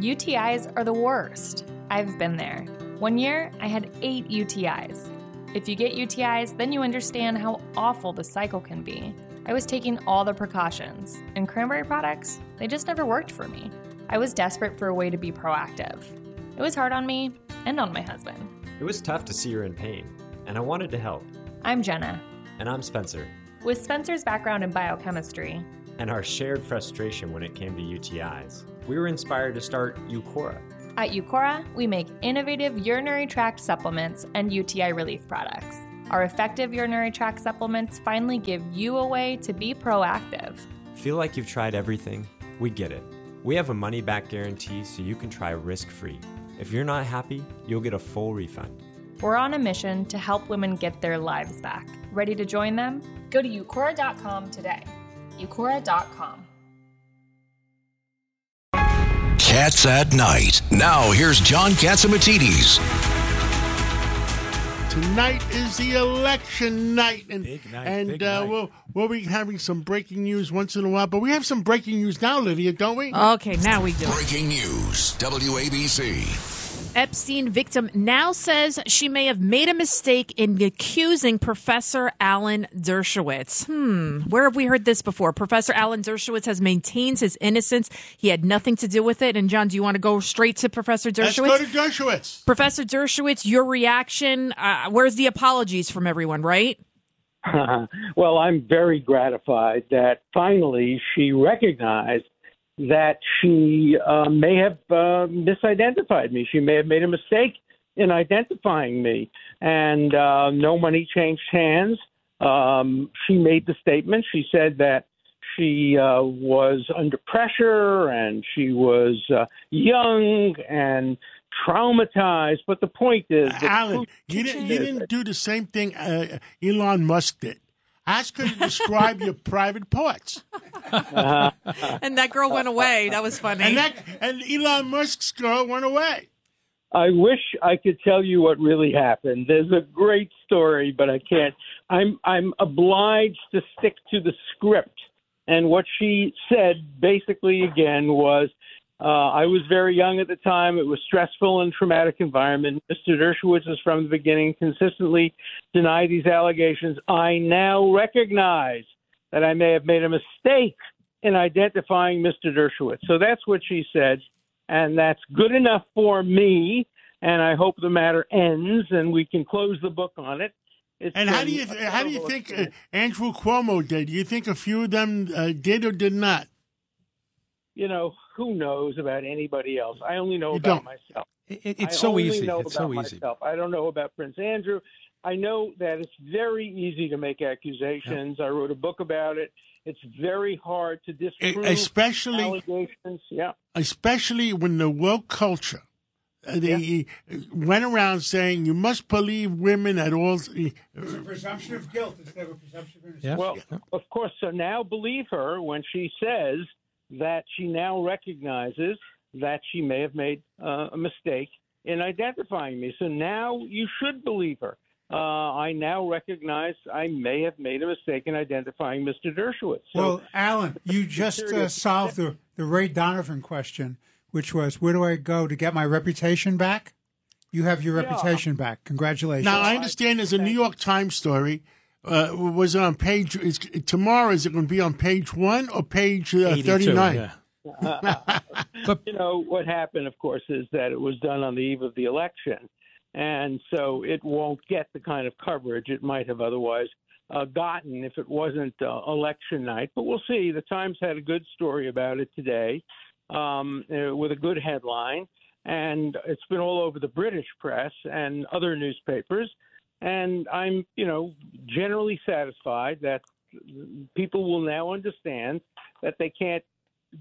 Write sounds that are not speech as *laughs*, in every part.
UTIs are the worst. I've been there. One year, I had eight UTIs. If you get UTIs, then you understand how awful the cycle can be. I was taking all the precautions, and cranberry products, they just never worked for me. I was desperate for a way to be proactive. It was hard on me and on my husband. It was tough to see her in pain, and I wanted to help. I'm Jenna. And I'm Spencer. With Spencer's background in biochemistry and our shared frustration when it came to UTIs, we were inspired to start Uqora. At Uqora, we make innovative urinary tract supplements and UTI relief products. Our effective urinary tract supplements finally give you a way to be proactive. Feel like you've tried everything? We get it. We have a money back guarantee so you can try risk free. If you're not happy, you'll get a full refund. We're on a mission to help women get their lives back. Ready to join them? Go to uqora.com today. uqora.com. Cats at Night. Now, here's John Catsimatidis. Tonight is the election night, and night, and big uh, night. we'll we'll be having some breaking news once in a while. But we have some breaking news now, Lydia, don't we? Okay, now we do. Breaking news. WABC. Epstein victim now says she may have made a mistake in accusing Professor Alan Dershowitz. Hmm, where have we heard this before? Professor Alan Dershowitz has maintained his innocence. He had nothing to do with it. And John, do you want to go straight to Professor Let's Dershowitz? go to Dershowitz. Professor Dershowitz, your reaction? Uh, where's the apologies from everyone, right? *laughs* well, I'm very gratified that finally she recognized that she uh, may have uh, misidentified me. She may have made a mistake in identifying me, and uh, no money changed hands. Um, she made the statement. She said that she uh, was under pressure and she was uh, young and traumatized. But the point is, Alan, you didn't you didn't do the same thing uh, Elon Musk did. Ask her to describe your private parts, *laughs* And that girl went away. That was funny. and that and Elon Musk's girl went away. I wish I could tell you what really happened. There's a great story, but I can't. I'm I'm obliged to stick to the script. And what she said basically again was, uh, I was very young at the time. It was stressful and traumatic environment. Mr. Dershowitz has from the beginning consistently denied these allegations. I now recognize that I may have made a mistake in identifying Mr. Dershowitz. So that's what she said and that's good enough for me. And I hope the matter ends and we can close the book on it. It's And how do you how do you think uh. Andrew Cuomo did? Do you think a few of them uh, did or did not? you know who knows about anybody else? I only know You about don't. myself. It, it- it's I so only easy. Know It's about so easy. myself. I don't know about Prince Andrew. I know that it's very easy to make accusations. I wrote a book about it. It's very hard to disprove especially- allegations. Yeah. especially when the woke culture uh, they uh, went around saying you must believe women at all. It's a presumption of guilt instead of a presumption of innocence. Yeah. Well, of course. So now believe her when she says that she now recognizes that she may have made uh, a mistake in identifying me. So now you should believe her. Uh, I now recognize I may have made a mistake in identifying Mr. Dershowitz. So, Well, Alan, *laughs* you just uh, solved the, the Ray Donovan question, which was where do I go to get my reputation back? You have your Yeah. reputation back. Congratulations. Now I understand there's a New York Times story. Uh, was it on page is, tomorrow? Is it going to be on page one or page uh, 82, thirty nine? yeah. *laughs* you know what happened, of course, is that it was done on the eve of the election, and so it won't get the kind of coverage it might have otherwise uh, gotten if it wasn't uh, election night. But we'll see. The Times had a good story about it today, um, uh, with a good headline, and it's been all over the British press and other newspapers. And I'm, you know, generally satisfied that people will now understand that they can't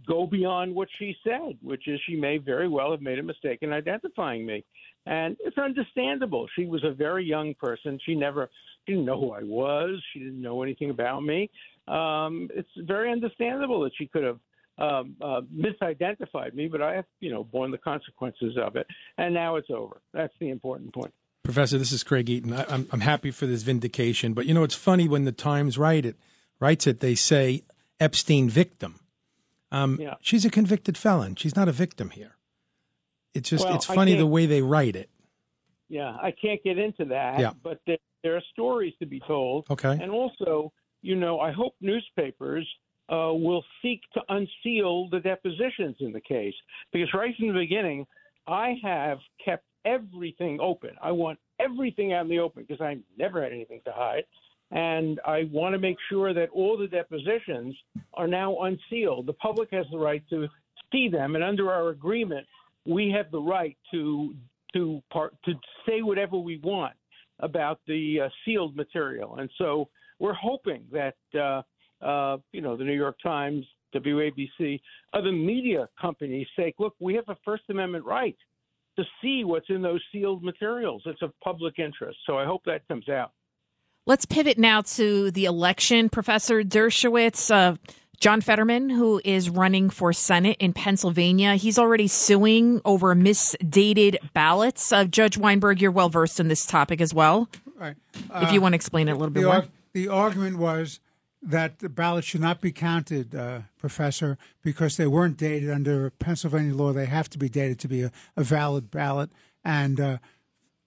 go beyond what she said, which is she may very well have made a mistake in identifying me. And it's understandable. She was a very young person. She never didn't know who I was. She didn't know anything about me. Um, it's very understandable that she could have um, uh, misidentified me, but I have, you know, borne the consequences of it. And now it's over. That's the important point. Professor, this is Craig Eaton. I, I'm, I'm happy for this vindication, but you know it's funny when the Times write it, writes it. They say Epstein victim. Um, Yeah. She's a convicted felon. She's not a victim here. It's just Well, it's funny the way they write it. Yeah, I can't get into that. Yeah. But there, there are stories to be told. Okay. And also, you know, I hope newspapers uh, will seek to unseal the depositions in the case because right from the beginning, I have kept everything open. I want everything out in the open because I never had anything to hide. And I want to make sure that all the depositions are now unsealed. The public has the right to see them, and under our agreement, we have the right to to part to say whatever we want about the uh, sealed material. And so we're hoping that uh, uh, you know the New York Times, WABC, other media companies say, look, we have a First Amendment right to see what's in those sealed materials. It's of public interest. So I hope that comes out. Let's pivot now to the election. Professor Dershowitz, uh, John Fetterman, who is running for Senate in Pennsylvania, he's already suing over misdated ballots. Uh, Judge Weinberg, you're well versed in this topic as well. Right. if you want to explain it a little bit the, more. arg- the argument was that the ballots should not be counted, uh, Professor, because they weren't dated under Pennsylvania law. They have to be dated to be a, a valid ballot. And uh,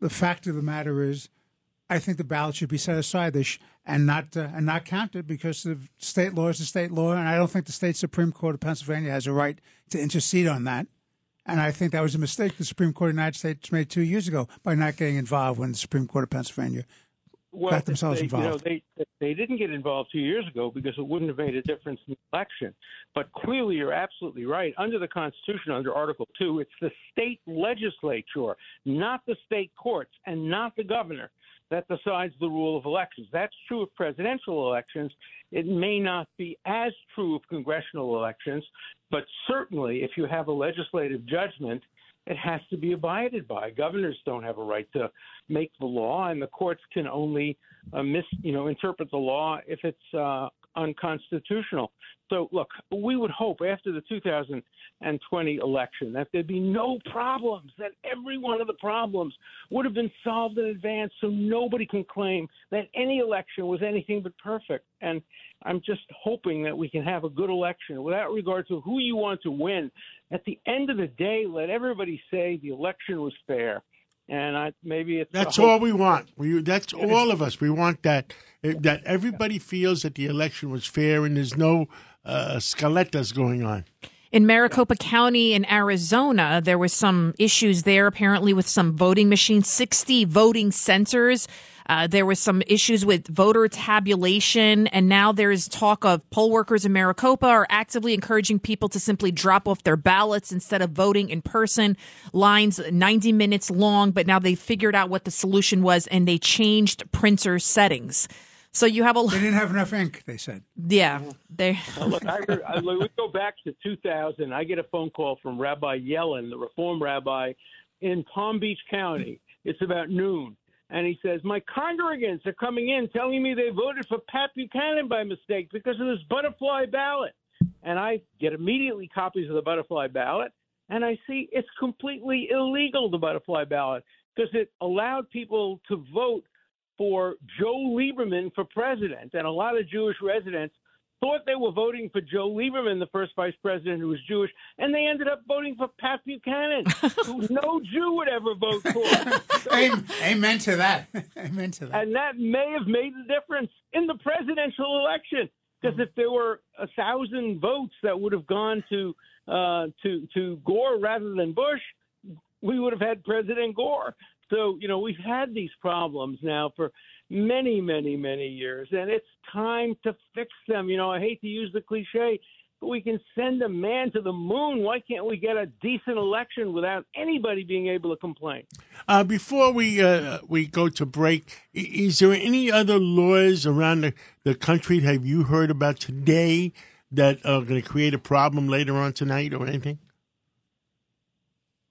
the fact of the matter is, I think the ballot should be set aside and not uh, and not counted because the state law is the state law, and I don't think the state Supreme Court of Pennsylvania has a right to intercede on that. And I think that was a mistake the Supreme Court of the United States made two years ago by not getting involved when the Supreme Court of Pennsylvania well, got themselves they, involved. You know, they they didn't get involved two years ago because it wouldn't have made a difference in the election. But clearly, you're absolutely right. Under the Constitution, under Article Two, it's the state legislature, not the state courts, and not the governor that decides the rule of elections. That's true of presidential elections. It may not be as true of congressional elections, but certainly, if you have a legislative judgment, it has to be abided by. Governors don't have a right to make the law, and the courts can only uh, mis, you know, interpret the law if it's uh, unconstitutional. So, look, we would hope after the 2020 election that there'd be no problems, that every one of the problems would have been solved in advance, so nobody can claim that any election was anything but perfect. And I'm just hoping that we can have a good election without regard to who you want to win. At the end of the day, let everybody say the election was fair. And I, maybe it's That's hope- all we want. We, that's all of us. We want that eh, that everybody feels that the election was fair and there's no uh, scaletas going on. In Maricopa County in Arizona, there was some issues there apparently with some voting machines, 60 voting centers. Uh, there was some issues with voter tabulation, and now there's talk of poll workers in Maricopa are actively encouraging people to simply drop off their ballots instead of voting in person. Lines 90 minutes long, but now they figured out what the solution was and they changed printer settings. So you have a They didn't have enough ink, they said. yeah, they Now, look, I, I, we go back to 2000. I get a phone call from Rabbi Yellen, the Reform rabbi in Palm Beach County. It's about noon. And he says, My congregants are coming in telling me they voted for Pat Buchanan by mistake because of this butterfly ballot. And I get immediately copies of the butterfly ballot, and I see it's completely illegal, the butterfly ballot, because it allowed people to vote for Joe Lieberman for president. And a lot of Jewish residents thought they were voting for Joe Lieberman, the first vice president who was Jewish, and they ended up voting for Pat Buchanan, *laughs* who no Jew would ever vote for. *laughs* Amen, amen to that. *laughs* amen to that. and that may have made the difference in the presidential election. Because if there were a thousand votes that would have gone to uh, to to Gore rather than Bush, we would have had President Gore. So you know we've had these problems now for many, many, many years, and it's time to fix them. You know, I hate to use the cliche, but we can send a man to the moon. Why can't we get a decent election without anybody being able to complain? Uh, before we uh, we go to break, is there any other laws around the, the country have you heard about today that are going to create a problem later on tonight or anything?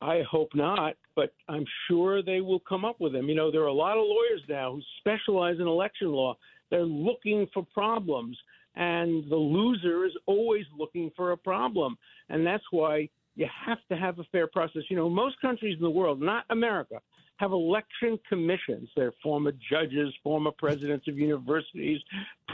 I hope not, but I'm sure they will come up with them. You know, there are a lot of lawyers now who specialize in election law. They're looking for problems, and the loser is always looking for a problem. And that's why you have to have a fair process. You know, most countries in the world, not America, have election commissions. They're former judges, former presidents of universities,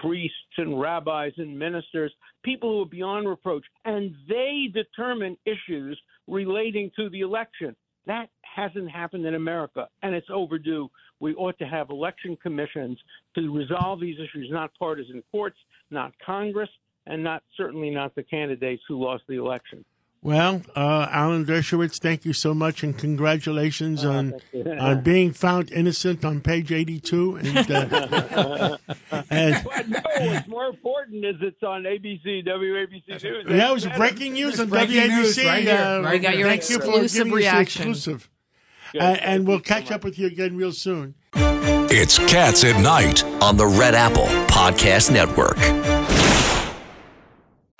priests and rabbis and ministers, people who are beyond reproach, and they determine issues relating to the election. That hasn't happened in America, and it's overdue. We ought to have election commissions to resolve these issues, not partisan courts, not Congress, and not certainly not the candidates who lost the election. Well, uh, Alan Dershowitz, thank you so much, and congratulations Uh, on on *laughs* being found innocent on page eighty-two. And, uh, *laughs* and But no, what's more important is it's on ABC, WABC News. that was breaking news on breaking WABC. news right here, uh, right got your thank you for exclusive giving us the reaction. exclusive. Good. Uh, and we'll catch up with you again real soon. It's Cats at Night on the Red Apple Podcast Network.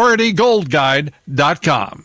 PriorityGoldGuide.com.